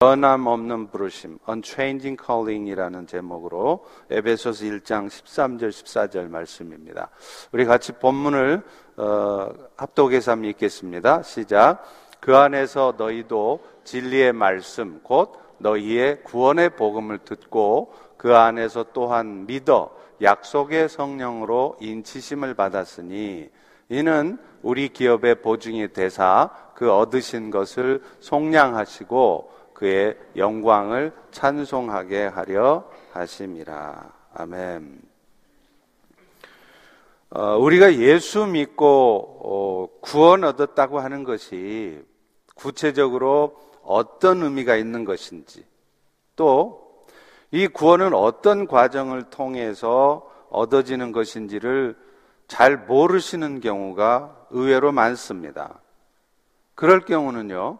변함없는 부르심, Unchanging Calling이라는 제목으로 에베소서 1장 13절 14절 말씀입니다. 우리 같이 본문을 어, 합독해서 한번 읽겠습니다. 시작. 그 안에서 너희도 진리의 말씀 곧 너희의 구원의 복음을 듣고 그 안에서 또한 믿어 약속의 성령으로 인치심을 받았으니 이는 우리 기업의 보증이 되사 그 얻으신 것을 속량하시고 그의 영광을 찬송하게 하려 하심이라. 아멘. 어, 우리가 예수 믿고 어, 구원 얻었다고 하는 것이 구체적으로 어떤 의미가 있는 것인지 또 이 구원은 어떤 과정을 통해서 얻어지는 것인지를 잘 모르시는 경우가 의외로 많습니다. 그럴 경우는요.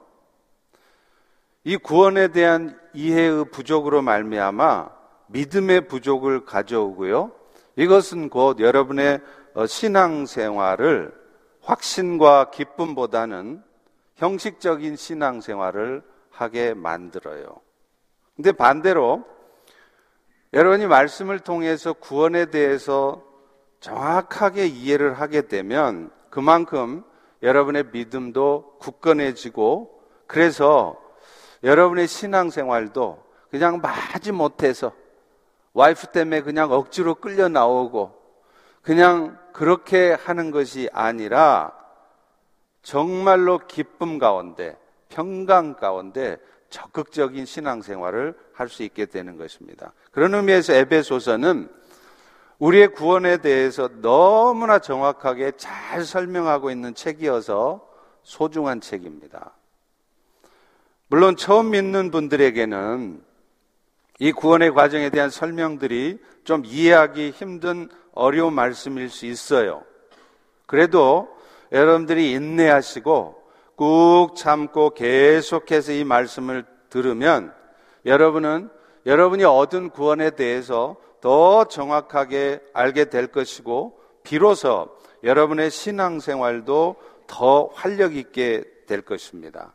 이 구원에 대한 이해의 부족으로 말미암아 믿음의 부족을 가져오고요. 이것은 곧 여러분의 어, 신앙생활을 확신과 기쁨보다는 형식적인 신앙생활을 하게 만들어요. 근데 반대로 여러분이 말씀을 통해서 구원에 대해서 정확하게 이해를 하게 되면 그만큼 여러분의 믿음도 굳건해지고 그래서 여러분의 신앙생활도 그냥 마지 못해서 와이프 때문에 그냥 억지로 끌려 나오고 그냥 그렇게 하는 것이 아니라 정말로 기쁨 가운데 평강 가운데 적극적인 신앙생활을 할 수 있게 되는 것입니다. 그런 의미에서 에베소서는 우리의 구원에 대해서 너무나 정확하게 잘 설명하고 있는 책이어서 소중한 책입니다. 물론 처음 믿는 분들에게는 이 구원의 과정에 대한 설명들이 좀 이해하기 힘든 어려운 말씀일 수 있어요. 그래도 여러분들이 인내하시고 꾹 참고 계속해서 이 말씀을 들으면 여러분은 여러분이 얻은 구원에 대해서 더 정확하게 알게 될 것이고 비로소 여러분의 신앙생활도 더 활력 있게 될 것입니다.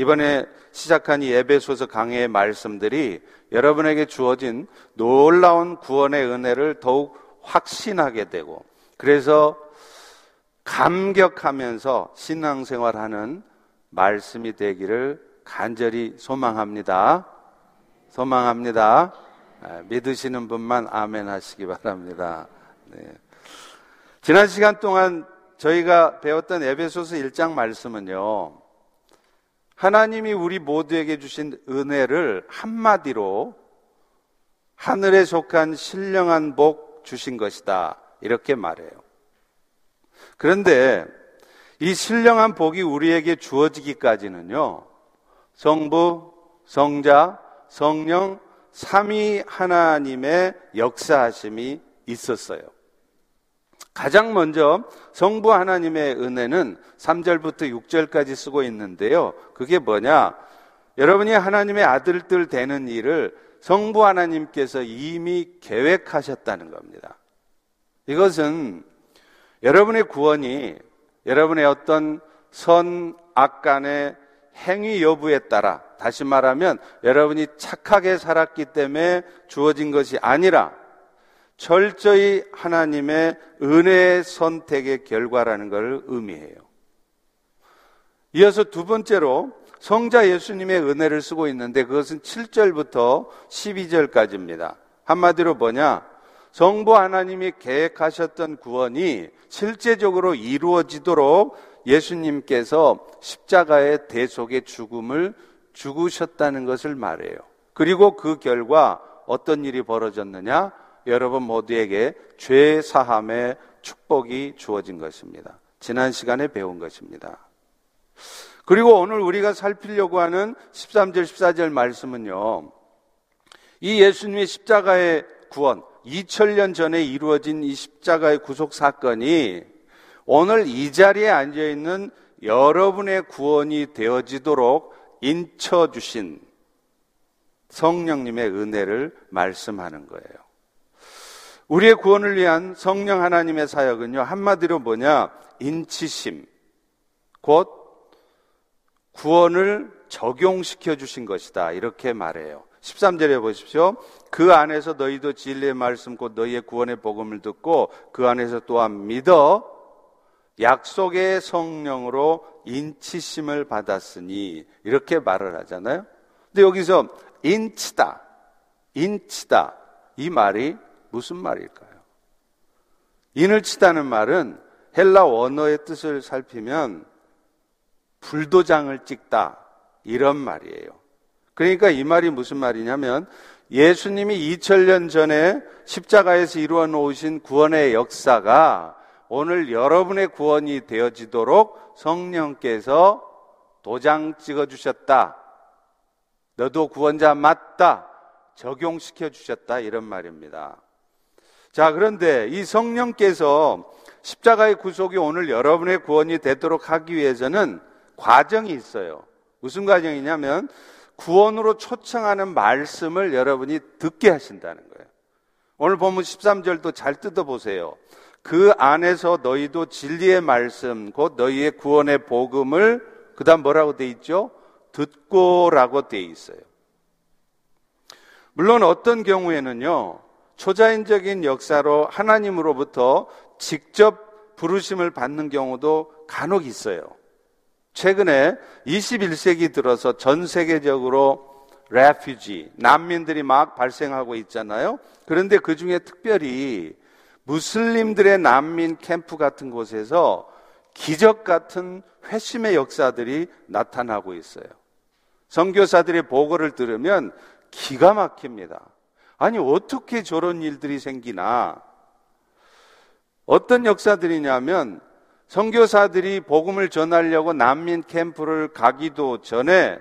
이번에 시작한 이 에베소서 강해의 말씀들이 여러분에게 주어진 놀라운 구원의 은혜를 더욱 확신하게 되고 그래서 감격하면서 신앙생활하는 말씀이 되기를 간절히 소망합니다. 소망합니다. 아, 믿으시는 분만 아멘 하시기 바랍니다. 네. 지난 시간 동안 저희가 배웠던 에베소서 1장 말씀은요. 하나님이 우리 모두에게 주신 은혜를 한마디로 하늘에 속한 신령한 복 주신 것이다. 이렇게 말해요. 그런데 이 신령한 복이 우리에게 주어지기까지는요, 성부, 성자, 성령, 삼위 하나님의 역사하심이 있었어요. 가장 먼저 성부 하나님의 은혜는 3절부터 6절까지 쓰고 있는데요. 그게 뭐냐? 여러분이 하나님의 아들들 되는 일을 성부 하나님께서 이미 계획하셨다는 겁니다. 이것은 여러분의 구원이 여러분의 어떤 선, 악 간의 행위 여부에 따라 다시 말하면 여러분이 착하게 살았기 때문에 주어진 것이 아니라 철저히 하나님의 은혜의 선택의 결과라는 것을 의미해요. 이어서 두 번째로 성자 예수님의 은혜를 쓰고 있는데 그것은 7절부터 12절까지입니다. 한마디로 뭐냐? 성부 하나님이 계획하셨던 구원이 실제적으로 이루어지도록 예수님께서 십자가의 대속의 죽음을 죽으셨다는 것을 말해요. 그리고 그 결과 어떤 일이 벌어졌느냐? 여러분 모두에게 죄 사함의 축복이 주어진 것입니다. 지난 시간에 배운 것입니다. 그리고 오늘 우리가 살피려고 하는 13절, 14절 말씀은요. 이 예수님의 십자가의 구원, 2000년 전에 이루어진 이 십자가의 구속 사건이 오늘 이 자리에 앉아 있는 여러분의 구원이 되어지도록 인쳐 주신 성령님의 은혜를 말씀하는 거예요. 우리의 구원을 위한 성령 하나님의 사역은요, 한마디로 뭐냐? 인치심. 곧 구원을 적용시켜 주신 것이다. 이렇게 말해요. 13절에 보십시오. 그 안에서 너희도 진리의 말씀 곧 너희의 구원의 복음을 듣고 그 안에서 또한 믿어 약속의 성령으로 인치심을 받았으니 이렇게 말을 하잖아요. 근데 여기서 인치다, 인치다 이 말이 무슨 말일까요? 인을 치다는 말은 헬라 원어의 뜻을 살피면 불도장을 찍다 이런 말이에요. 그러니까 이 말이 무슨 말이냐면 예수님이 2000년 전에 십자가에서 이루어 놓으신 구원의 역사가 오늘 여러분의 구원이 되어지도록 성령께서 도장 찍어 주셨다. 너도 구원자 맞다. 적용시켜 주셨다. 이런 말입니다. 자, 그런데 이 성령께서 십자가의 구속이 오늘 여러분의 구원이 되도록 하기 위해서는 과정이 있어요. 무슨 과정이냐면 구원으로 초청하는 말씀을 여러분이 듣게 하신다는 거예요. 오늘 보면 13절도 잘 뜯어보세요. 그 안에서 너희도 진리의 말씀, 곧 너희의 구원의 복음을, 그 다음 뭐라고 돼 있죠? 듣고라고 돼 있어요. 물론 어떤 경우에는요, 초자연적인 역사로 하나님으로부터 직접 부르심을 받는 경우도 간혹 있어요. 최근에 21세기 들어서 전 세계적으로 레퓨지, 난민들이 막 발생하고 있잖아요. 그런데 그 중에 특별히 무슬림들의 난민 캠프 같은 곳에서 기적 같은 회심의 역사들이 나타나고 있어요. 선교사들의 보고를 들으면 기가 막힙니다. 아니, 어떻게 저런 일들이 생기나? 어떤 역사들이냐면 선교사들이 복음을 전하려고 난민 캠프를 가기도 전에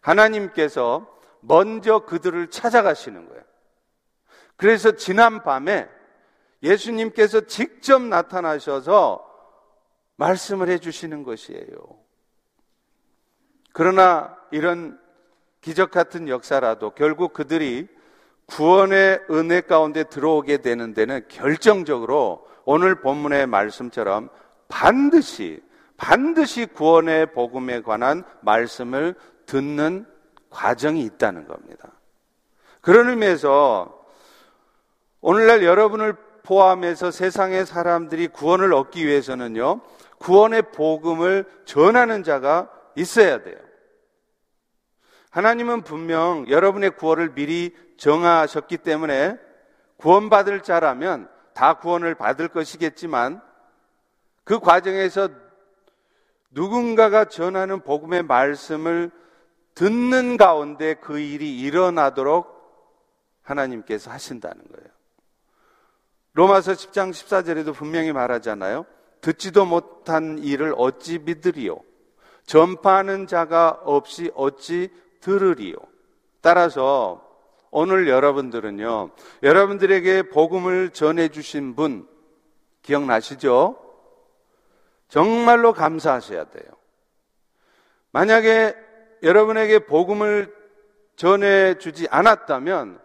하나님께서 먼저 그들을 찾아가시는 거예요. 그래서 지난 밤에 예수님께서 직접 나타나셔서 말씀을 해주시는 것이에요. 그러나 이런 기적 같은 역사라도 결국 그들이 구원의 은혜 가운데 들어오게 되는 데는 결정적으로 오늘 본문의 말씀처럼 반드시 반드시 구원의 복음에 관한 말씀을 듣는 과정이 있다는 겁니다. 그런 의미에서 오늘날 여러분을 포함해서 세상의 사람들이 구원을 얻기 위해서는요, 구원의 복음을 전하는 자가 있어야 돼요. 하나님은 분명 여러분의 구원을 미리 정하셨기 때문에 구원받을 자라면 다 구원을 받을 것이겠지만 그 과정에서 누군가가 전하는 복음의 말씀을 듣는 가운데 그 일이 일어나도록 하나님께서 하신다는 거예요. 로마서 10장 14절에도 분명히 말하잖아요. 듣지도 못한 일을 어찌 믿으리요? 전파하는 자가 없이 어찌 들으리요? 따라서 오늘 여러분들은요, 여러분들에게 복음을 전해주신 분 기억나시죠? 정말로 감사하셔야 돼요. 만약에 여러분에게 복음을 전해주지 않았다면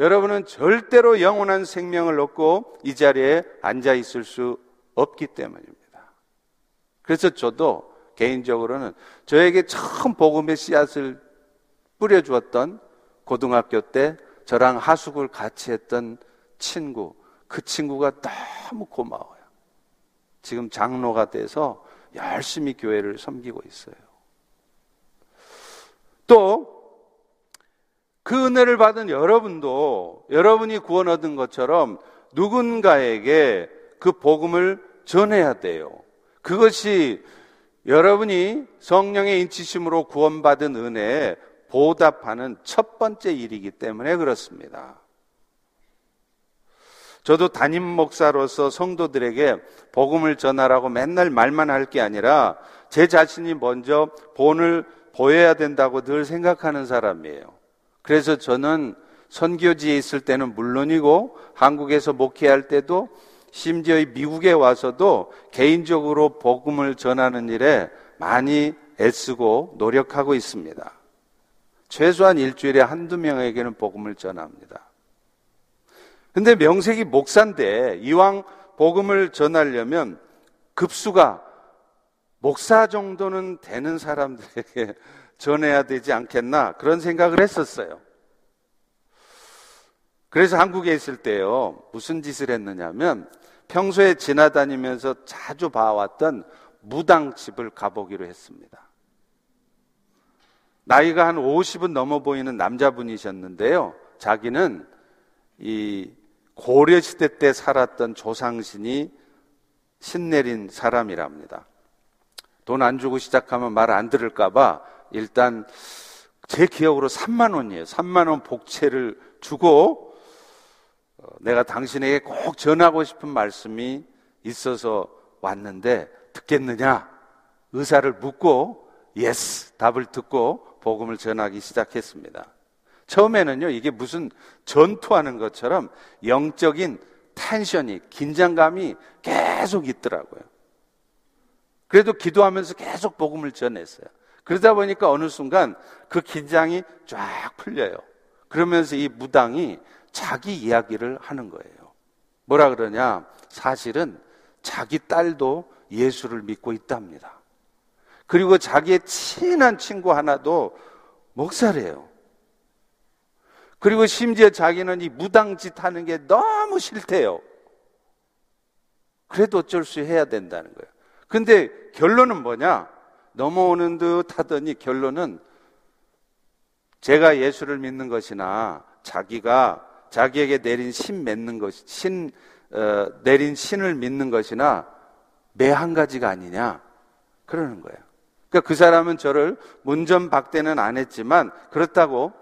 여러분은 절대로 영원한 생명을 얻고 이 자리에 앉아 있을 수 없기 때문입니다. 그래서 저도 개인적으로는 저에게 처음 복음의 씨앗을 뿌려주었던 고등학교 때 저랑 하숙을 같이 했던 친구, 그 친구가 너무 고마워요. 지금 장로가 돼서 열심히 교회를 섬기고 있어요. 또 그 은혜를 받은 여러분도 여러분이 구원 얻은 것처럼 누군가에게 그 복음을 전해야 돼요. 그것이 여러분이 성령의 인치심으로 구원받은 은혜에 보답하는 첫 번째 일이기 때문에 그렇습니다. 저도 담임 목사로서 성도들에게 복음을 전하라고 맨날 말만 할 게 아니라 제 자신이 먼저 본을 보여야 된다고 늘 생각하는 사람이에요. 그래서 저는 선교지에 있을 때는 물론이고 한국에서 목회할 때도 심지어 미국에 와서도 개인적으로 복음을 전하는 일에 많이 애쓰고 노력하고 있습니다. 최소한 일주일에 한두 명에게는 복음을 전합니다. 근데 명색이 목사인데 이왕 복음을 전하려면 급수가 목사 정도는 되는 사람들에게 전해야 되지 않겠나 그런 생각을 했었어요. 그래서 한국에 있을 때요, 무슨 짓을 했느냐면 평소에 지나다니면서 자주 봐왔던 무당집을 가보기로 했습니다. 나이가 한 50은 넘어 보이는 남자분이셨는데요. 자기는 이 고려시대 때 살았던 조상신이 신내린 사람이랍니다. 돈 안 주고 시작하면 말 안 들을까봐 일단 제 기억으로 3만 원이에요. 3만 원 복채를 주고 어, 내가 당신에게 꼭 전하고 싶은 말씀이 있어서 왔는데 듣겠느냐? 의사를 묻고 yes 답을 듣고 복음을 전하기 시작했습니다. 처음에는요, 이게 무슨 전투하는 것처럼 영적인 텐션이, 긴장감이 계속 있더라고요. 그래도 기도하면서 계속 복음을 전했어요. 그러다 보니까 어느 순간 그 긴장이 쫙 풀려요. 그러면서 이 무당이 자기 이야기를 하는 거예요. 뭐라 그러냐? 사실은 자기 딸도 예수를 믿고 있답니다. 그리고 자기의 친한 친구 하나도 목사래요. 그리고 심지어 자기는 이 무당짓 하는 게 너무 싫대요. 그래도 어쩔 수 해야 된다는 거예요. 근데 결론은 뭐냐? 넘어오는 듯 하더니 결론은 제가 예수를 믿는 것이나 자기가 자기에게 내린 신 맺는 것, 신, 어, 내린 신을 믿는 것이나 매 한 가지가 아니냐? 그러는 거예요. 그러니까 그 사람은 저를 문전박대는 안 했지만 그렇다고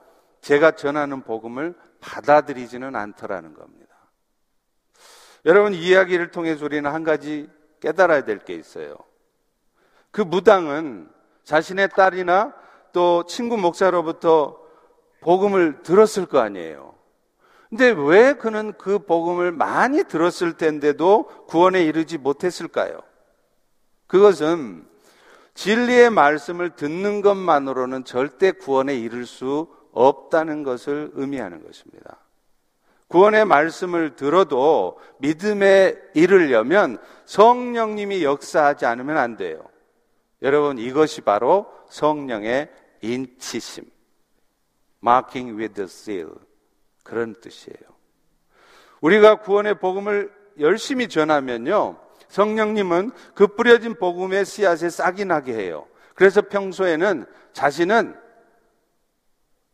제가 전하는 복음을 받아들이지는 않더라는 겁니다. 여러분 이 이야기를 통해서 우리는 한 가지 깨달아야 될 게 있어요. 그 무당은 자신의 딸이나 또 친구 목사로부터 복음을 들었을 거 아니에요. 근데 왜 그는 그 복음을 많이 들었을 텐데도 구원에 이르지 못했을까요? 그것은 진리의 말씀을 듣는 것만으로는 절대 구원에 이를 수 없다는 것을 의미하는 것입니다. 구원의 말씀을 들어도 믿음에 이르려면 성령님이 역사하지 않으면 안 돼요. 여러분, 이것이 바로 성령의 인치심. marking with the seal. 그런 뜻이에요. 우리가 구원의 복음을 열심히 전하면요. 성령님은 그 뿌려진 복음의 씨앗에 싹이 나게 해요. 그래서 평소에는 자신은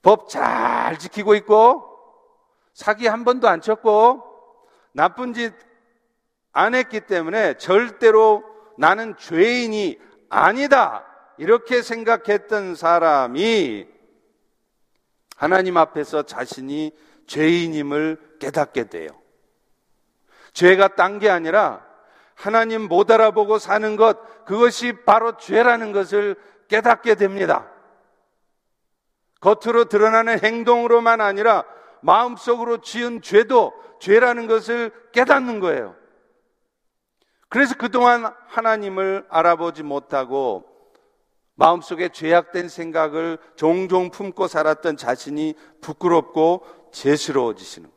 법 잘 지키고 있고 사기 한 번도 안 쳤고 나쁜 짓 안 했기 때문에 절대로 나는 죄인이 아니다. 이렇게 생각했던 사람이 하나님 앞에서 자신이 죄인임을 깨닫게 돼요. 죄가 딴 게 아니라 하나님 못 알아보고 사는 것, 그것이 바로 죄라는 것을 깨닫게 됩니다. 겉으로 드러나는 행동으로만 아니라 마음속으로 지은 죄도 죄라는 것을 깨닫는 거예요. 그래서 그동안 하나님을 알아보지 못하고 마음속에 죄악된 생각을 종종 품고 살았던 자신이 부끄럽고 죄스러워지시는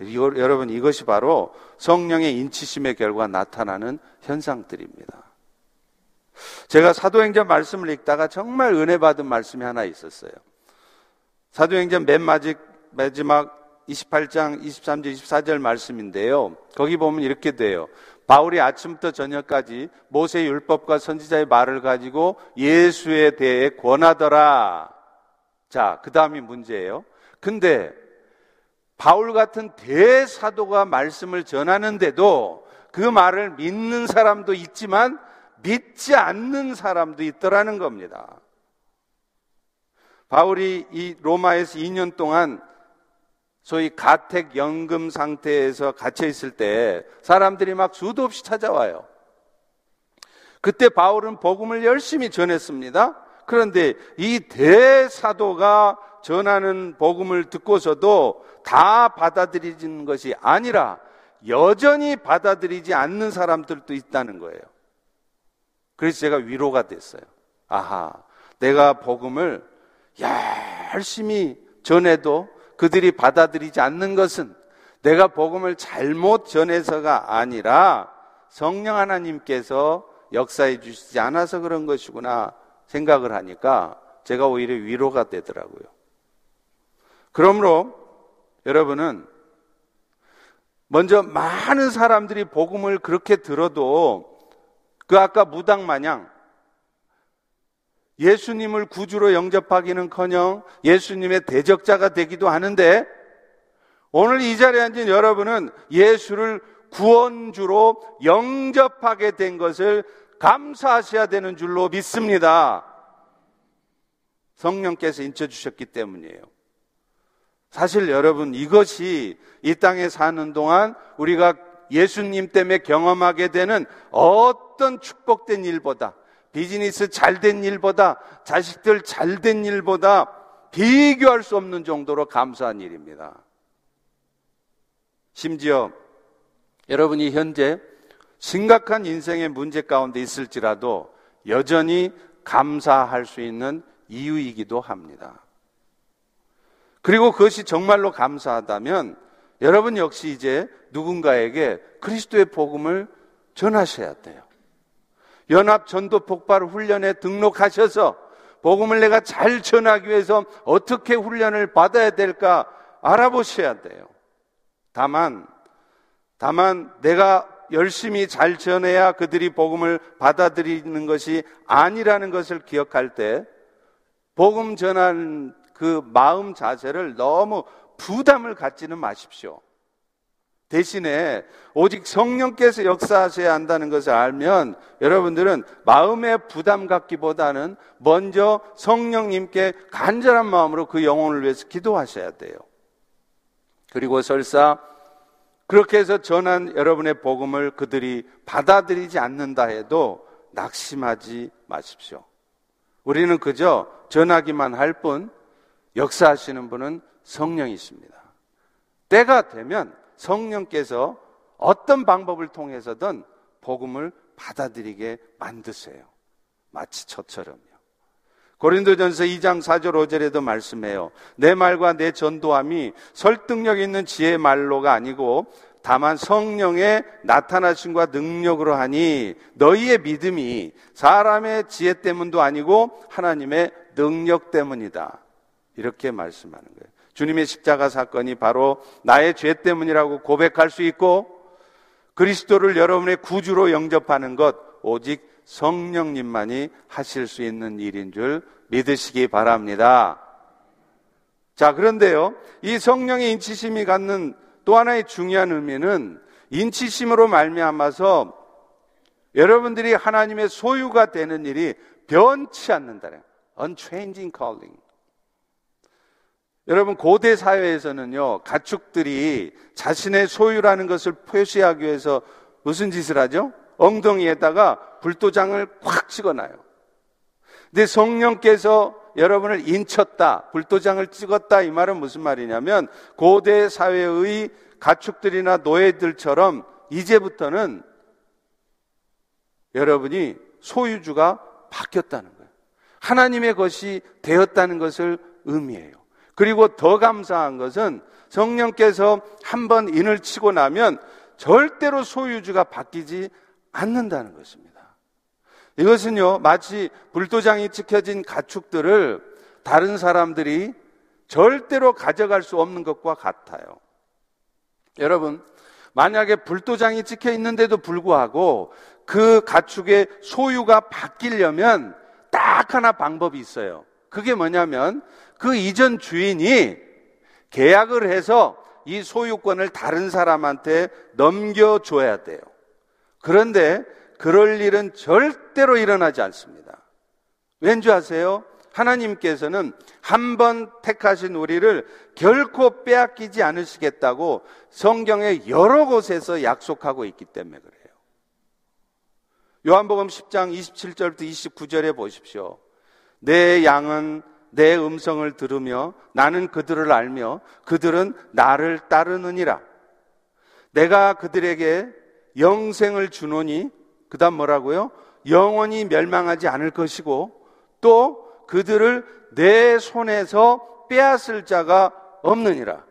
여러분 이것이 바로 성령의 인치심의 결과 나타나는 현상들입니다. 제가 사도행전 말씀을 읽다가 정말 은혜 받은 말씀이 하나 있었어요. 사도행전 맨 마지막 28장 23절 24절 말씀인데요. 거기 보면 이렇게 돼요. 바울이 아침부터 저녁까지 모세 율법과 선지자의 말을 가지고 예수에 대해 권하더라. 자, 그 다음이 문제예요. 근데 바울 같은 대사도가 말씀을 전하는데도 그 말을 믿는 사람도 있지만 믿지 않는 사람도 있더라는 겁니다. 바울이 이 로마에서 2년 동안 소위 가택 연금 상태에서 갇혀 있을 때 사람들이 막 수도 없이 찾아와요. 그때 바울은 복음을 열심히 전했습니다. 그런데 이 대사도가 전하는 복음을 듣고서도 다 받아들이는 것이 아니라 여전히 받아들이지 않는 사람들도 있다는 거예요. 그래서 제가 위로가 됐어요. 아하, 내가 복음을 열심히 전해도 그들이 받아들이지 않는 것은 내가 복음을 잘못 전해서가 아니라 성령 하나님께서 역사해 주시지 않아서 그런 것이구나 생각을 하니까 제가 오히려 위로가 되더라고요. 그러므로 여러분은 먼저 많은 사람들이 복음을 그렇게 들어도 그 아까 무당 마냥 예수님을 구주로 영접하기는 커녕 예수님의 대적자가 되기도 하는데 오늘 이 자리에 앉은 여러분은 예수를 구원주로 영접하게 된 것을 감사하셔야 되는 줄로 믿습니다. 성령께서 인쳐 주셨기 때문이에요. 사실 여러분 이것이 이 땅에 사는 동안 우리가 예수님 때문에 경험하게 되는 어떤 축복된 일보다 비즈니스 잘 된 일보다 자식들 잘 된 일보다 비교할 수 없는 정도로 감사한 일입니다. 심지어 여러분이 현재 심각한 인생의 문제 가운데 있을지라도 여전히 감사할 수 있는 이유이기도 합니다. 그리고 그것이 정말로 감사하다면 여러분 역시 이제 누군가에게 그리스도의 복음을 전하셔야 돼요. 연합 전도 폭발 훈련에 등록하셔서 복음을 내가 잘 전하기 위해서 어떻게 훈련을 받아야 될까 알아보셔야 돼요. 다만, 다만 내가 열심히 잘 전해야 그들이 복음을 받아들이는 것이 아니라는 것을 기억할 때 복음 전한 그 마음 자세를 너무 부담을 갖지는 마십시오. 대신에 오직 성령께서 역사하셔야 한다는 것을 알면 여러분들은 마음의 부담 갖기보다는 먼저 성령님께 간절한 마음으로 그 영혼을 위해서 기도하셔야 돼요. 그리고 설사 그렇게 해서 전한 여러분의 복음을 그들이 받아들이지 않는다 해도 낙심하지 마십시오. 우리는 그저 전하기만 할 뿐 역사하시는 분은 성령이십니다. 때가 되면 성령께서 어떤 방법을 통해서든 복음을 받아들이게 만드세요. 마치 저처럼요. 고린도전서 2장 4절 5절에도 말씀해요. 내 말과 내 전도함이 설득력 있는 지혜 말로가 아니고 다만 성령의 나타나심과 능력으로 하니 너희의 믿음이 사람의 지혜 때문도 아니고 하나님의 능력 때문이다. 이렇게 말씀하는 거예요. 주님의 십자가 사건이 바로 나의 죄 때문이라고 고백할 수 있고 그리스도를 여러분의 구주로 영접하는 것 오직 성령님만이 하실 수 있는 일인 줄 믿으시기 바랍니다. 자, 그런데요. 이 성령의 인치심이 갖는 또 하나의 중요한 의미는 인치심으로 말미암아서 여러분들이 하나님의 소유가 되는 일이 변치 않는다는 unchanging calling. 여러분 고대 사회에서는요 가축들이 자신의 소유라는 것을 표시하기 위해서 무슨 짓을 하죠? 엉덩이에다가 불도장을 꽉 찍어놔요. 근데 성령께서 여러분을 인쳤다, 불도장을 찍었다 이 말은 무슨 말이냐면 고대 사회의 가축들이나 노예들처럼 이제부터는 여러분이 소유주가 바뀌었다는 거예요. 하나님의 것이 되었다는 것을 의미해요. 그리고 더 감사한 것은 성령께서 한 번 인을 치고 나면 절대로 소유주가 바뀌지 않는다는 것입니다. 이것은요, 마치 불도장이 찍혀진 가축들을 다른 사람들이 절대로 가져갈 수 없는 것과 같아요. 여러분, 만약에 불도장이 찍혀 있는데도 불구하고 그 가축의 소유가 바뀌려면 딱 하나 방법이 있어요. 그게 뭐냐면 그 이전 주인이 계약을 해서 이 소유권을 다른 사람한테 넘겨줘야 돼요. 그런데 그럴 일은 절대로 일어나지 않습니다. 왠지 아세요? 하나님께서는 한 번 택하신 우리를 결코 빼앗기지 않으시겠다고 성경의 여러 곳에서 약속하고 있기 때문에 그래요. 요한복음 10장 27절부터 29절에 보십시오. 내 양은 내 음성을 들으며 나는 그들을 알며 그들은 나를 따르느니라. 내가 그들에게 영생을 주노니 그다음 뭐라고요? 영원히 멸망하지 않을 것이고 또 그들을 내 손에서 빼앗을 자가 없느니라.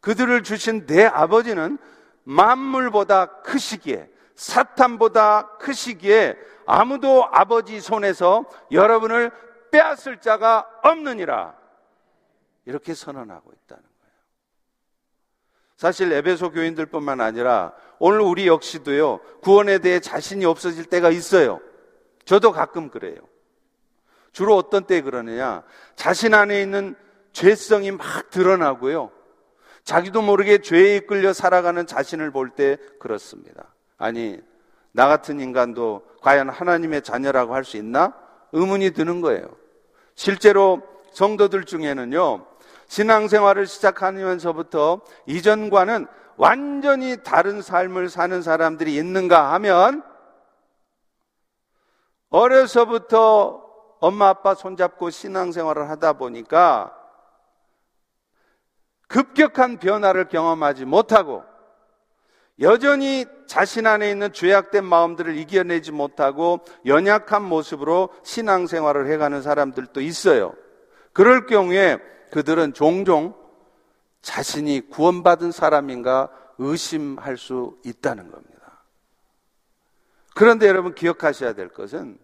그들을 주신 내 아버지는 만물보다 크시기에 사탄보다 크시기에 아무도 아버지 손에서 여러분을 빼앗을 자가 없느니라. 이렇게 선언하고 있다는 거예요. 사실 에베소 교인들뿐만 아니라 오늘 우리 역시도요, 구원에 대해 자신이 없어질 때가 있어요. 저도 가끔 그래요. 주로 어떤 때 그러느냐? 자신 안에 있는 죄성이 막 드러나고요. 자기도 모르게 죄에 이끌려 살아가는 자신을 볼 때 그렇습니다. 아니, 나 같은 인간도 과연 하나님의 자녀라고 할 수 있나? 의문이 드는 거예요. 실제로 성도들 중에는요, 신앙생활을 시작하면서부터 이전과는 완전히 다른 삶을 사는 사람들이 있는가 하면 어려서부터 엄마 아빠 손잡고 신앙생활을 하다 보니까 급격한 변화를 경험하지 못하고 여전히 자신 안에 있는 죄악된 마음들을 이겨내지 못하고 연약한 모습으로 신앙생활을 해가는 사람들도 있어요. 그럴 경우에 그들은 종종 자신이 구원받은 사람인가 의심할 수 있다는 겁니다. 그런데 여러분 기억하셔야 될 것은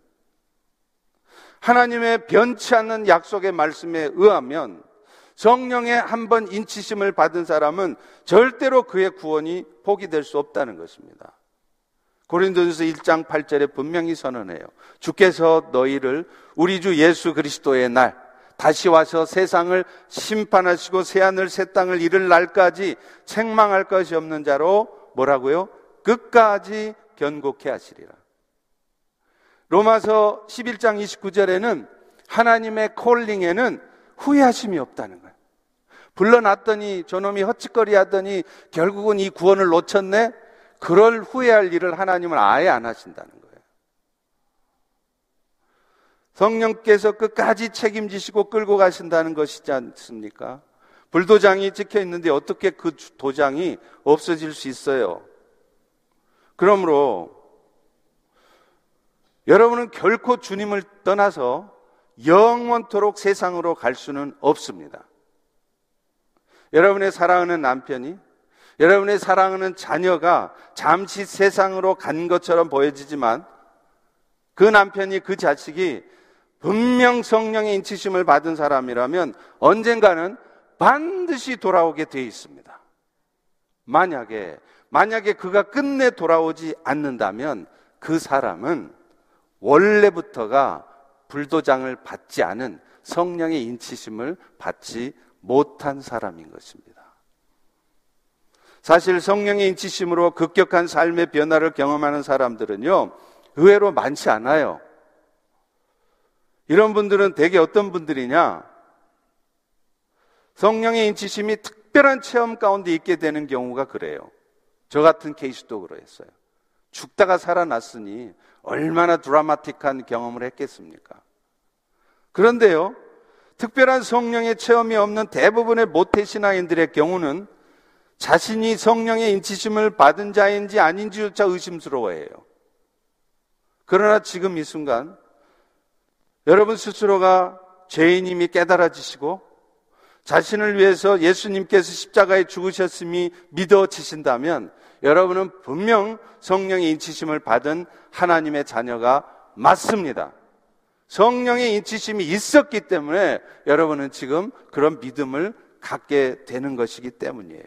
하나님의 변치 않는 약속의 말씀에 의하면 성령의 한 번 인치심을 받은 사람은 절대로 그의 구원이 포기될 수 없다는 것입니다. 고린도전서 1장 8절에 분명히 선언해요. 주께서 너희를 우리 주 예수 그리스도의 날 다시 와서 세상을 심판하시고 새 하늘 새 땅을 이룰 날까지 책망할 것이 없는 자로 뭐라고요? 끝까지 견고케 하시리라. 로마서 11장 29절에는 하나님의 콜링에는 후회하심이 없다는 거예요. 불러놨더니 저놈이 헛짓거리 하더니 결국은 이 구원을 놓쳤네? 그럴 후회할 일을 하나님은 아예 안 하신다는 거예요. 성령께서 끝까지 책임지시고 끌고 가신다는 것이지 않습니까? 불도장이 찍혀 있는데 어떻게 그 도장이 없어질 수 있어요? 그러므로 여러분은 결코 주님을 떠나서 영원토록 세상으로 갈 수는 없습니다. 여러분의 사랑하는 남편이 여러분의 사랑하는 자녀가 잠시 세상으로 간 것처럼 보여지지만 그 남편이 그 자식이 분명 성령의 인치심을 받은 사람이라면 언젠가는 반드시 돌아오게 되어 있습니다. 만약에, 만약에 그가 끝내 돌아오지 않는다면 그 사람은 원래부터가 불도장을 받지 않은 성령의 인치심을 받지 못한 사람인 것입니다. 사실 성령의 인치심으로 급격한 삶의 변화를 경험하는 사람들은요, 의외로 많지 않아요. 이런 분들은 대개 어떤 분들이냐? 성령의 인치심이 특별한 체험 가운데 있게 되는 경우가 그래요. 저 같은 케이스도 그러했어요. 죽다가 살아났으니 얼마나 드라마틱한 경험을 했겠습니까? 그런데요, 특별한 성령의 체험이 없는 대부분의 모태신앙인들의 경우는 자신이 성령의 인치심을 받은 자인지 아닌지조차 의심스러워해요. 그러나 지금 이 순간 여러분 스스로가 죄인임이 깨달아지시고 자신을 위해서 예수님께서 십자가에 죽으셨음이 믿어지신다면 여러분은 분명 성령의 인치심을 받은 하나님의 자녀가 맞습니다. 성령의 인치심이 있었기 때문에 여러분은 지금 그런 믿음을 갖게 되는 것이기 때문이에요.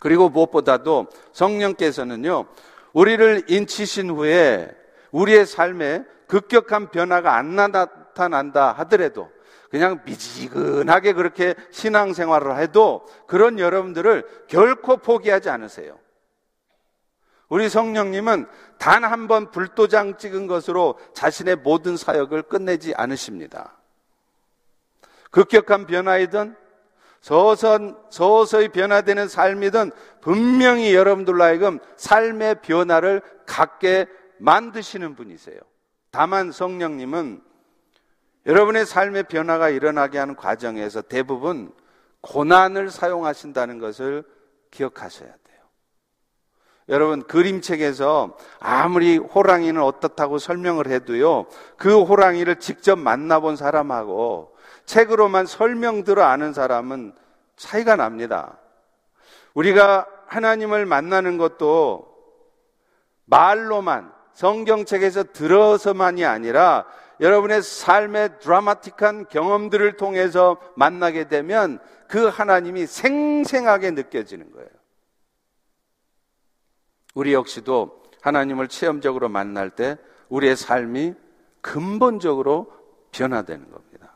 그리고 무엇보다도 성령께서는요, 우리를 인치신 후에 우리의 삶에 급격한 변화가 안 나타난다 하더라도 그냥 미지근하게 그렇게 신앙생활을 해도 그런 여러분들을 결코 포기하지 않으세요. 우리 성령님은 단 한 번 불도장 찍은 것으로 자신의 모든 사역을 끝내지 않으십니다. 급격한 변화이든 서선, 서서히 변화되는 삶이든 분명히 여러분들로 하여금 삶의 변화를 갖게 만드시는 분이세요. 다만 성령님은 여러분의 삶의 변화가 일어나게 하는 과정에서 대부분 고난을 사용하신다는 것을 기억하셔야 돼요. 여러분, 그림책에서 아무리 호랑이는 어떻다고 설명을 해도요, 그 호랑이를 직접 만나본 사람하고 책으로만 설명 들어 아는 사람은 차이가 납니다. 우리가 하나님을 만나는 것도 말로만 성경책에서 들어서만이 아니라 여러분의 삶의 드라마틱한 경험들을 통해서 만나게 되면 그 하나님이 생생하게 느껴지는 거예요. 우리 역시도 하나님을 체험적으로 만날 때 우리의 삶이 근본적으로 변화되는 겁니다.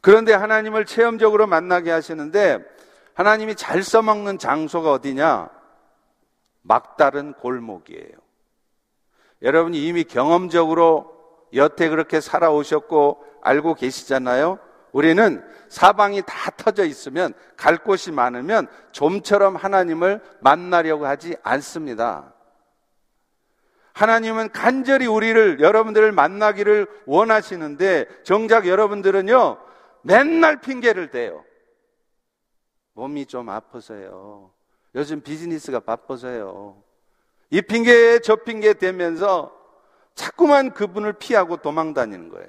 그런데 하나님을 체험적으로 만나게 하시는데 하나님이 잘 써먹는 장소가 어디냐? 막다른 골목이에요. 여러분이 이미 경험적으로 여태 그렇게 살아오셨고 알고 계시잖아요. 우리는 사방이 다 터져 있으면 갈 곳이 많으면 좀처럼 하나님을 만나려고 하지 않습니다. 하나님은 간절히 우리를 여러분들을 만나기를 원하시는데 정작 여러분들은요 맨날 핑계를 대요. 몸이 좀 아파서요. 요즘 비즈니스가 바빠서요. 이 핑계에 저 핑계 대면서 자꾸만 그분을 피하고 도망 다니는 거예요.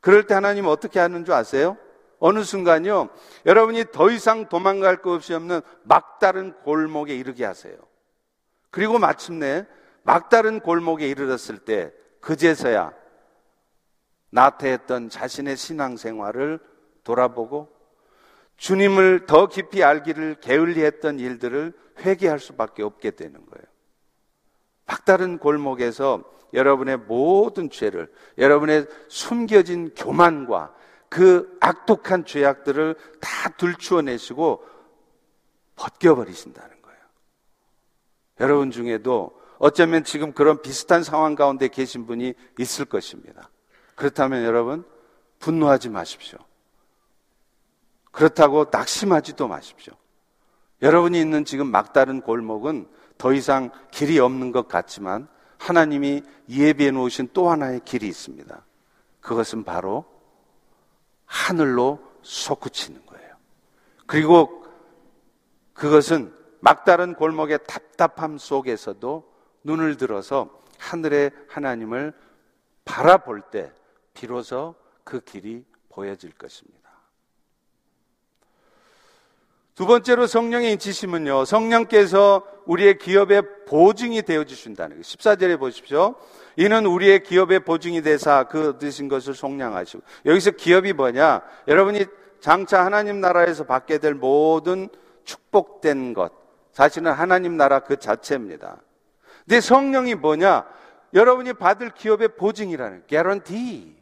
그럴 때 하나님 어떻게 하는 줄 아세요? 어느 순간요, 여러분이 더 이상 도망갈 것 없이 없는 막다른 골목에 이르게 하세요. 그리고 마침내 막다른 골목에 이르렀을 때, 그제서야 나태했던 자신의 신앙생활을 돌아보고 주님을 더 깊이 알기를 게을리했던 일들을 회개할 수밖에 없게 되는 거예요. 막다른 골목에서 여러분의 모든 죄를, 여러분의 숨겨진 교만과 그 악독한 죄악들을 다 들추어내시고 벗겨버리신다는 거예요. 여러분 중에도 어쩌면 지금 그런 비슷한 상황 가운데 계신 분이 있을 것입니다. 그렇다면 여러분, 분노하지 마십시오. 그렇다고 낙심하지도 마십시오. 여러분이 있는 지금 막다른 골목은 더 이상 길이 없는 것 같지만 하나님이 예비해 놓으신 또 하나의 길이 있습니다. 그것은 바로 하늘로 솟구치는 거예요. 그리고 그것은 막다른 골목의 답답함 속에서도 눈을 들어서 하늘의 하나님을 바라볼 때 비로소 그 길이 보여질 것입니다. 두 번째로 성령의 인치심은요, 성령께서 우리의 기업의 보증이 되어 주신다는 거예요. 14절에 보십시오. 이는 우리의 기업의 보증이 되사 그 드신 것을 속량하시고. 여기서 기업이 뭐냐? 여러분이 장차 하나님 나라에서 받게 될 모든 축복된 것. 사실은 하나님 나라 그 자체입니다. 근데 성령이 뭐냐? 여러분이 받을 기업의 보증이라는, guarantee.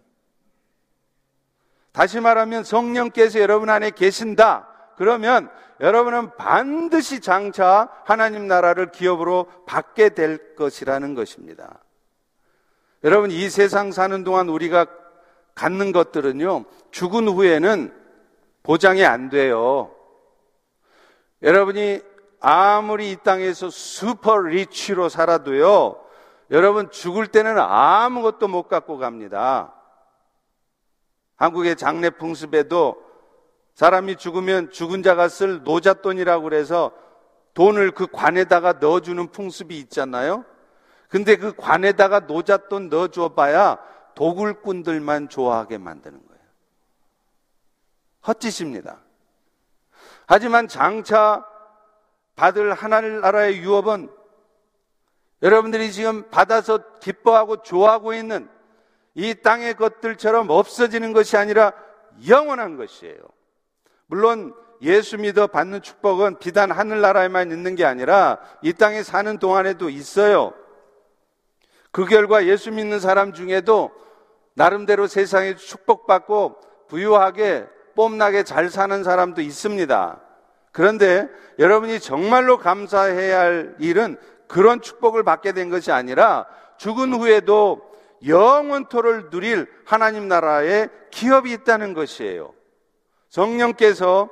다시 말하면 성령께서 여러분 안에 계신다. 그러면 여러분은 반드시 장차 하나님 나라를 기업으로 받게 될 것이라는 것입니다. 여러분, 이 세상 사는 동안 우리가 갖는 것들은요, 죽은 후에는 보장이 안 돼요. 여러분이 아무리 이 땅에서 super rich로 살아도요, 여러분 죽을 때는 아무것도 못 갖고 갑니다. 한국의 장례 풍습에도 사람이 죽으면 죽은 자가 쓸 노잣돈이라고 그래서 돈을 그 관에다가 넣어주는 풍습이 있잖아요. 근데 그 관에다가 노잣돈 넣어줘 봐야 도굴꾼들만 좋아하게 만드는 거예요. 헛짓입니다. 하지만 장차 받을 하나나라의 유업은 여러분들이 지금 받아서 기뻐하고 좋아하고 있는 이 땅의 것들처럼 없어지는 것이 아니라 영원한 것이에요. 물론 예수 믿어 받는 축복은 비단 하늘나라에만 있는 게 아니라 이 땅에 사는 동안에도 있어요. 그 결과 예수 믿는 사람 중에도 나름대로 세상에 축복받고 부유하게 뽐나게 잘 사는 사람도 있습니다. 그런데 여러분이 정말로 감사해야 할 일은 그런 축복을 받게 된 것이 아니라 죽은 후에도 영원토를 누릴 하나님 나라의 기업이 있다는 것이에요. 성령께서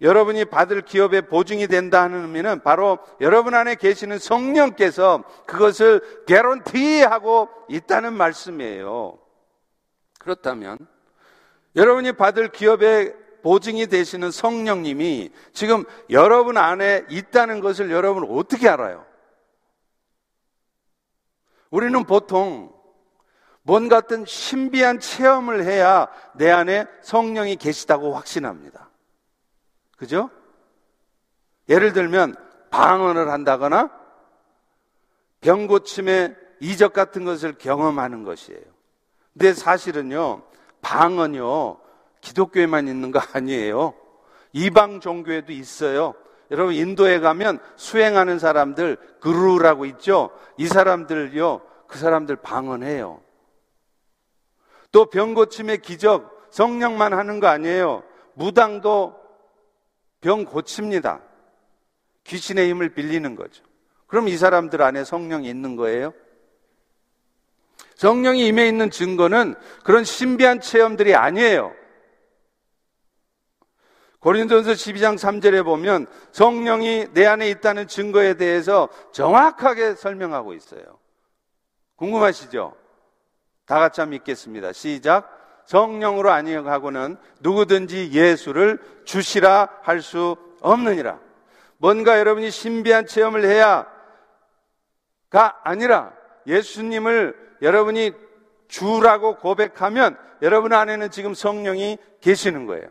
여러분이 받을 기업의 보증이 된다는 의미는 바로 여러분 안에 계시는 성령께서 그것을 개런티하고 있다는 말씀이에요. 그렇다면 여러분이 받을 기업의 보증이 되시는 성령님이 지금 여러분 안에 있다는 것을 여러분 어떻게 알아요? 우리는 보통 뭔가 어떤 신비한 체험을 해야 내 안에 성령이 계시다고 확신합니다. 그죠? 예를 들면 방언을 한다거나 병 고침의 이적 같은 것을 경험하는 것이에요. 근데 사실은요, 방언요, 기독교에만 있는 거 아니에요. 이방 종교에도 있어요. 여러분, 인도에 가면 수행하는 사람들, 그루라고 있죠? 이 사람들요, 그 사람들 방언해요. 또 병고침의 기적, 성령만 하는 거 아니에요. 무당도 병 고칩니다. 귀신의 힘을 빌리는 거죠. 그럼 이 사람들 안에 성령이 있는 거예요? 성령이 임해 있는 증거는 그런 신비한 체험들이 아니에요. 고린도전서 12장 3절에 보면 성령이 내 안에 있다는 증거에 대해서 정확하게 설명하고 있어요. 궁금하시죠? 다 같이 한번 읽겠습니다. 시작. 성령으로 아니하고는 누구든지 예수를 주시라 할 수 없느니라. 뭔가 여러분이 신비한 체험을 해야가 아니라 예수님을 여러분이 주라고 고백하면 여러분 안에는 지금 성령이 계시는 거예요.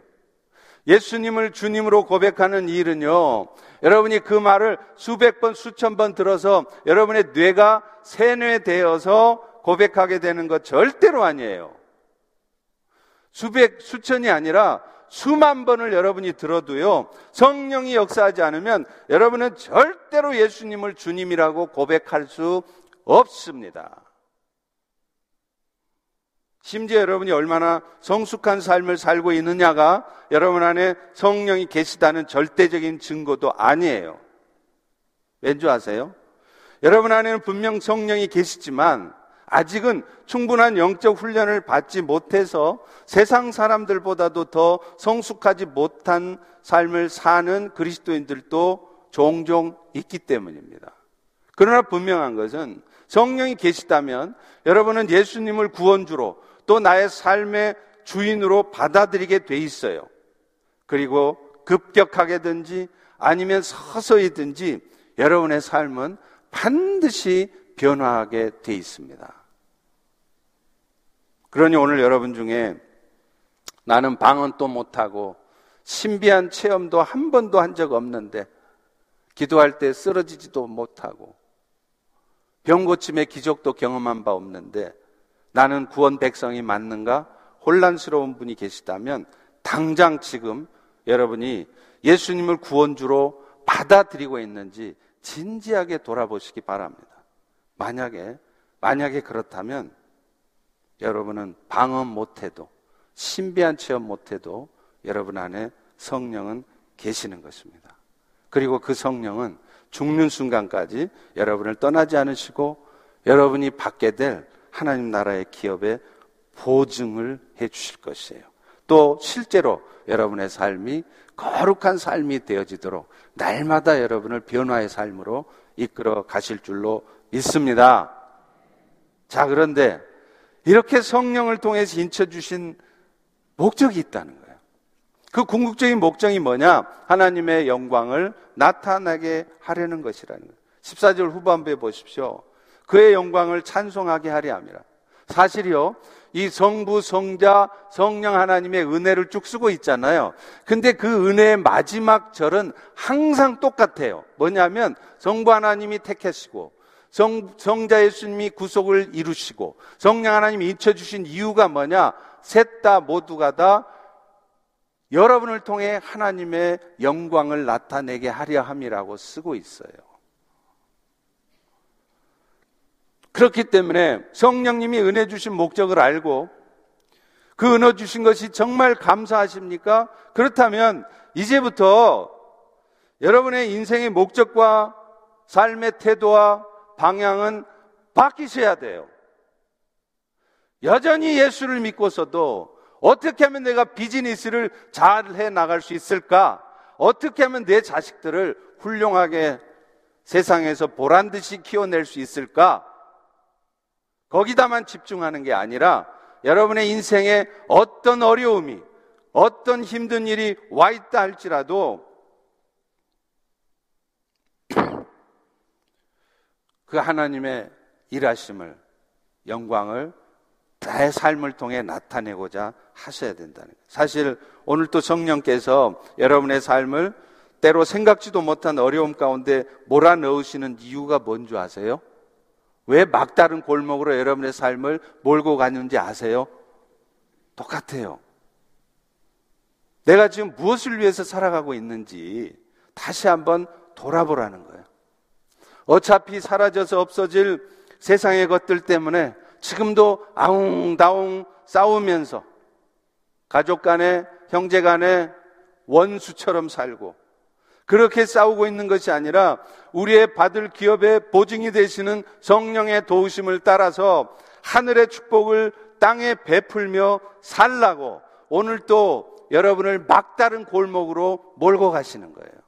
예수님을 주님으로 고백하는 일은요, 여러분이 그 말을 수백 번, 수천 번 들어서 여러분의 뇌가 세뇌되어서 고백하게 되는 것 절대로 아니에요. 수백, 수천이 아니라 수만 번을 여러분이 들어도요, 성령이 역사하지 않으면 여러분은 절대로 예수님을 주님이라고 고백할 수 없습니다. 심지어 여러분이 얼마나 성숙한 삶을 살고 있느냐가 여러분 안에 성령이 계시다는 절대적인 증거도 아니에요. 왠지 아세요? 여러분 안에는 분명 성령이 계시지만 아직은 충분한 영적 훈련을 받지 못해서 세상 사람들보다도 더 성숙하지 못한 삶을 사는 그리스도인들도 종종 있기 때문입니다. 그러나 분명한 것은 성령이 계시다면 여러분은 예수님을 구원주로 또 나의 삶의 주인으로 받아들이게 돼 있어요. 그리고 급격하게든지 아니면 서서히든지 여러분의 삶은 반드시 변화하게 돼 있습니다. 그러니 오늘 여러분 중에 나는 방언도 못하고 신비한 체험도 한 번도 한 적 없는데 기도할 때 쓰러지지도 못하고 병 고침의 기적도 경험한 바 없는데 나는 구원 백성이 맞는가? 혼란스러운 분이 계시다면 당장 지금 여러분이 예수님을 구원주로 받아들이고 있는지 진지하게 돌아보시기 바랍니다. 만약에, 만약에 그렇다면 여러분은 방언 못해도 신비한 체험 못해도 여러분 안에 성령은 계시는 것입니다. 그리고 그 성령은 죽는 순간까지 여러분을 떠나지 않으시고 여러분이 받게 될 하나님 나라의 기업에 보증을 해 주실 것이에요. 또 실제로 여러분의 삶이 거룩한 삶이 되어지도록 날마다 여러분을 변화의 삶으로 이끌어 가실 줄로 믿습니다. 자, 그런데 이렇게 성령을 통해서 인쳐 주신 목적이 있다는 거예요. 그 궁극적인 목적이 뭐냐? 하나님의 영광을 나타나게 하려는 것이라는 거예요. 14절 후반부에 보십시오. 그의 영광을 찬송하게 하려 함이라. 사실이요. 이 성부, 성자, 성령 하나님의 은혜를 쭉 쓰고 있잖아요. 근데 그 은혜의 마지막 절은 항상 똑같아요. 뭐냐면 성부 하나님이 택하시고 성, 성자 예수님이 구속을 이루시고 성령 하나님이 잊혀주신 이유가 뭐냐? 셋 다 모두가 다 여러분을 통해 하나님의 영광을 나타내게 하려 함이라고 쓰고 있어요. 그렇기 때문에 성령님이 은혜 주신 목적을 알고 그 은혜 주신 것이 정말 감사하십니까? 그렇다면 이제부터 여러분의 인생의 목적과 삶의 태도와 방향은 바뀌셔야 돼요. 여전히 예수를 믿고서도 어떻게 하면 내가 비즈니스를 잘 해 나갈 수 있을까? 어떻게 하면 내 자식들을 훌륭하게 세상에서 보란 듯이 키워낼 수 있을까? 거기다만 집중하는 게 아니라 여러분의 인생에 어떤 어려움이, 어떤 힘든 일이 와 있다 할지라도 그 하나님의 일하심을, 영광을 나의 삶을 통해 나타내고자 하셔야 된다는 거예요. 사실 오늘 또 성령께서 여러분의 삶을 때로 생각지도 못한 어려움 가운데 몰아넣으시는 이유가 뭔지 아세요? 왜 막다른 골목으로 여러분의 삶을 몰고 가는지 아세요? 똑같아요. 내가 지금 무엇을 위해서 살아가고 있는지 다시 한번 돌아보라는 거예요. 어차피 사라져서 없어질 세상의 것들 때문에 지금도 아웅다웅 싸우면서 가족 간에 형제 간에 원수처럼 살고 그렇게 싸우고 있는 것이 아니라 우리의 받을 기업의 보증이 되시는 성령의 도우심을 따라서 하늘의 축복을 땅에 베풀며 살라고 오늘 또 여러분을 막다른 골목으로 몰고 가시는 거예요.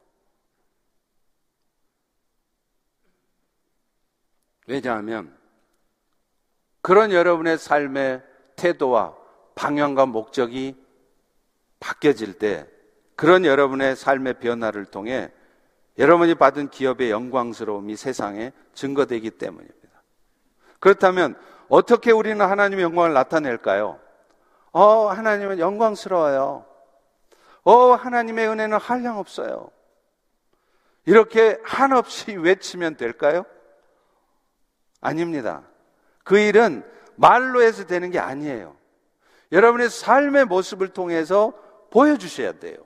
왜냐하면 그런 여러분의 삶의 태도와 방향과 목적이 바뀌어질 때 그런 여러분의 삶의 변화를 통해 여러분이 받은 기업의 영광스러움이 세상에 증거되기 때문입니다. 그렇다면 어떻게 우리는 하나님의 영광을 나타낼까요? 어, 하나님은 영광스러워요. 어, 하나님의 은혜는 한량 없어요. 이렇게 한없이 외치면 될까요? 아닙니다. 그 일은 말로 해서 되는 게 아니에요. 여러분의 삶의 모습을 통해서 보여주셔야 돼요.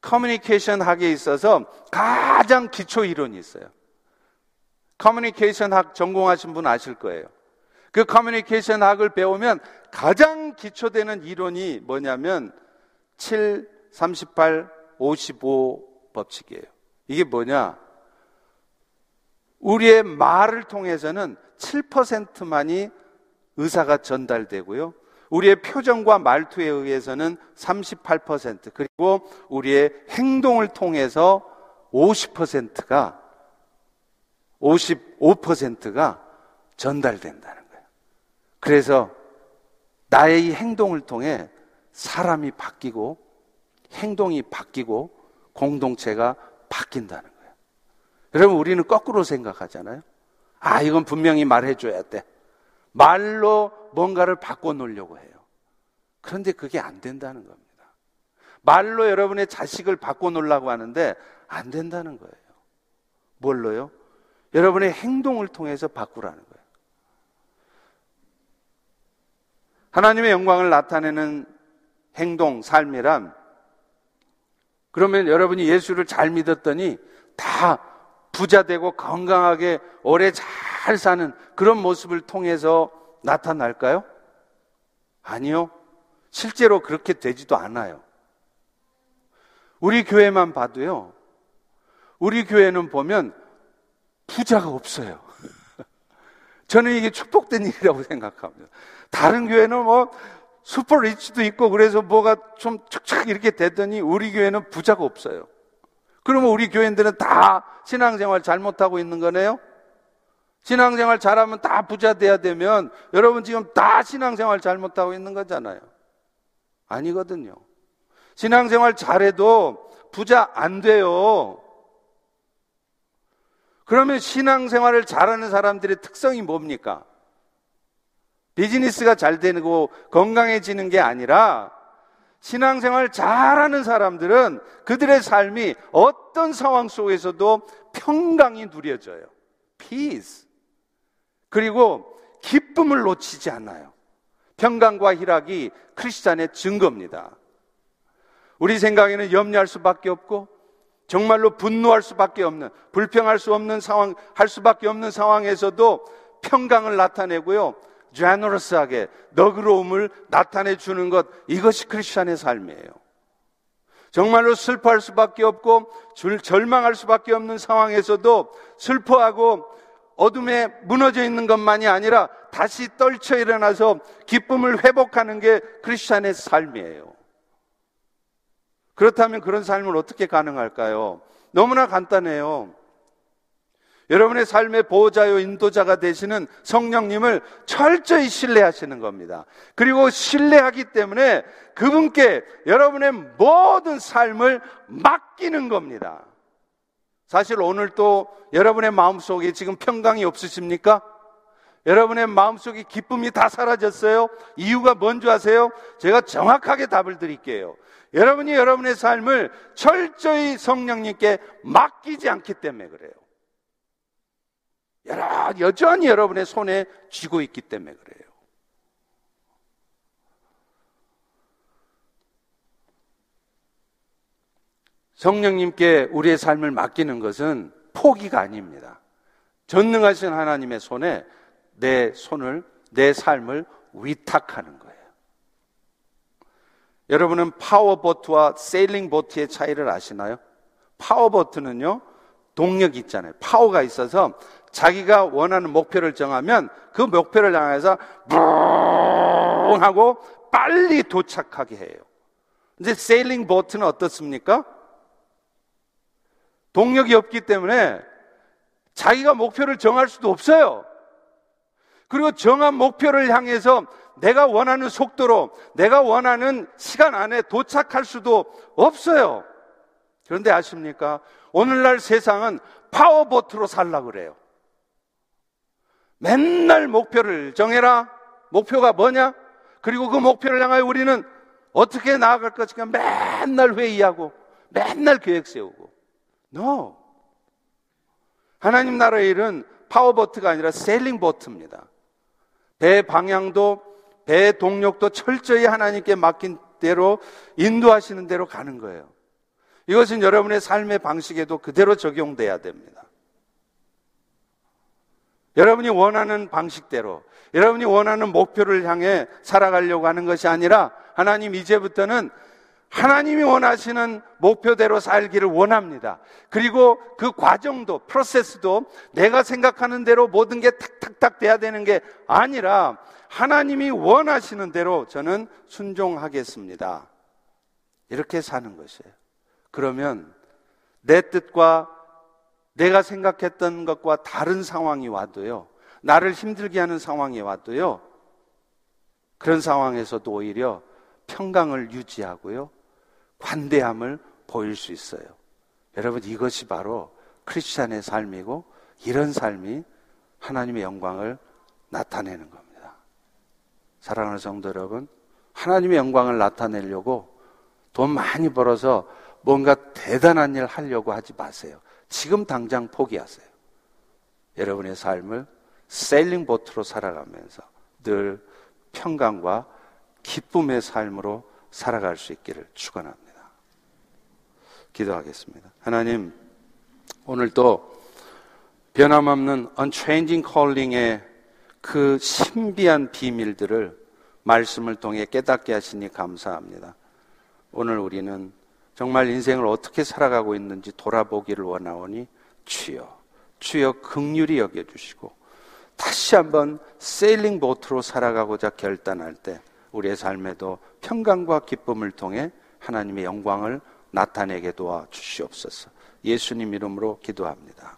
커뮤니케이션 학에 있어서 가장 기초 이론이 있어요. 커뮤니케이션 학 전공하신 분 아실 거예요. 그 커뮤니케이션 학을 배우면 가장 기초되는 이론이 뭐냐면 7, 38, 55 법칙이에요. 이게 뭐냐? 우리의 말을 통해서는 7%만이 의사가 전달되고요. 우리의 표정과 말투에 의해서는 38% 그리고 우리의 행동을 통해서 50%가 55%가 전달된다는 거예요. 그래서 나의 이 행동을 통해 사람이 바뀌고 행동이 바뀌고 공동체가 바뀐다는 거예요. 여러분 우리는 거꾸로 생각하잖아요. 아, 이건 분명히 말해줘야 돼. 말로 뭔가를 바꿔놓으려고 해요. 그런데 그게 안 된다는 겁니다. 말로 여러분의 자식을 바꿔놓으려고 하는데 안 된다는 거예요. 뭘로요? 여러분의 행동을 통해서 바꾸라는 거예요. 하나님의 영광을 나타내는 행동, 삶이란 그러면 여러분이 예수를 잘 믿었더니 다 부자 되고 건강하게 오래 잘 사는 그런 모습을 통해서 나타날까요? 아니요. 실제로 그렇게 되지도 않아요. 우리 교회만 봐도요. 우리 교회는 보면 부자가 없어요. 저는 이게 축복된 일이라고 생각합니다. 다른 교회는 뭐 슈퍼 리치도 있고 그래서 뭐가 좀 척척 이렇게 되더니 우리 교회는 부자가 없어요. 그러면 우리 교인들은 다 신앙생활 잘못하고 있는 거네요? 신앙생활 잘하면 다 부자 돼야 되면 여러분 지금 다 신앙생활 잘못하고 있는 거잖아요. 아니거든요. 신앙생활 잘해도 부자 안 돼요. 그러면 신앙생활을 잘하는 사람들의 특성이 뭡니까? 비즈니스가 잘 되고 건강해지는 게 아니라 신앙생활 잘하는 사람들은 그들의 삶이 어떤 상황 속에서도 평강이 누려져요. peace. 그리고 기쁨을 놓치지 않아요. 평강과 희락이 크리스찬의 증거입니다. 우리 생각에는 염려할 수밖에 없고 정말로 분노할 수밖에 없는 불평할 수 없는 상황 할 수밖에 없는 상황에서도 평강을 나타내고요. 제너러스하게 너그러움을 나타내 주는 것 이것이 크리스천의 삶이에요. 정말로 슬퍼할 수밖에 없고 절망할 수밖에 없는 상황에서도 슬퍼하고 어둠에 무너져 있는 것만이 아니라 다시 떨쳐 일어나서 기쁨을 회복하는 게 크리스천의 삶이에요. 그렇다면 그런 삶을 어떻게 가능할까요? 너무나 간단해요. 여러분의 삶의 보호자요 인도자가 되시는 성령님을 철저히 신뢰하시는 겁니다. 그리고 신뢰하기 때문에 그분께 여러분의 모든 삶을 맡기는 겁니다. 사실 오늘 또 여러분의 마음속에 지금 평강이 없으십니까? 여러분의 마음속에 기쁨이 다 사라졌어요? 이유가 뭔지 아세요? 제가 정확하게 답을 드릴게요. 여러분이 여러분의 삶을 철저히 성령님께 맡기지 않기 때문에 그래요. 여러, 여전히 여러분의 손에 쥐고 있기 때문에 그래요. 성령님께 우리의 삶을 맡기는 것은 포기가 아닙니다. 전능하신 하나님의 손에 내 손을, 내 삶을 위탁하는 거예요. 여러분은 powerboat와 sailing boat의 차이를 아시나요? powerboat는요, 동력이 있잖아요. 파워가 있어서 자기가 원하는 목표를 정하면 그 목표를 향해서 붕 하고 빨리 도착하게 해요. 이제 sailing boat는 어떻습니까? 동력이 없기 때문에 자기가 목표를 정할 수도 없어요. 그리고 정한 목표를 향해서 내가 원하는 속도로 내가 원하는 시간 안에 도착할 수도 없어요. 그런데 아십니까? 오늘날 세상은 파워보트로 살라 그래요. 맨날 목표를 정해라. 목표가 뭐냐? 그리고 그 목표를 향하여 우리는 어떻게 나아갈 것인가 맨날 회의하고 맨날 계획 세우고. No. 하나님 나라의 일은 파워보트가 아니라 세일링보트입니다. 배 방향도 배 동력도 철저히 하나님께 맡긴 대로 인도하시는 대로 가는 거예요. 이것은 여러분의 삶의 방식에도 그대로 적용돼야 됩니다. 여러분이 원하는 방식대로, 여러분이 원하는 목표를 향해 살아가려고 하는 것이 아니라 하나님 이제부터는 하나님이 원하시는 목표대로 살기를 원합니다. 그리고 그 과정도, 프로세스도 내가 생각하는 대로 모든 게 탁탁탁 돼야 되는 게 아니라 하나님이 원하시는 대로 저는 순종하겠습니다. 이렇게 사는 것이에요. 그러면 내 뜻과 내가 생각했던 것과 다른 상황이 와도요, 나를 힘들게 하는 상황이 와도요, 그런 상황에서도 오히려 평강을 유지하고요, 관대함을 보일 수 있어요. 여러분, 이것이 바로 크리스찬의 삶이고, 이런 삶이 하나님의 영광을 나타내는 겁니다. 사랑하는 성도 여러분, 하나님의 영광을 나타내려고 돈 많이 벌어서 뭔가 대단한 일 하려고 하지 마세요. 지금 당장 포기하세요. 여러분의 삶을 세일링 보트로 살아가면서 늘 평강과 기쁨의 삶으로 살아갈 수 있기를 축원합니다. 기도하겠습니다. 하나님, 오늘도 변함없는 unchanging calling의 그 신비한 비밀들을 말씀을 통해 깨닫게 하시니 감사합니다. 오늘 우리는 정말 인생을 어떻게 살아가고 있는지 돌아보기를 원하오니 주여, 주여 극률이 여겨주시고 다시 한번 세일링 보트로 살아가고자 결단할 때 우리의 삶에도 평강과 기쁨을 통해 하나님의 영광을 나타내게 도와 주시옵소서. 예수님 이름으로 기도합니다.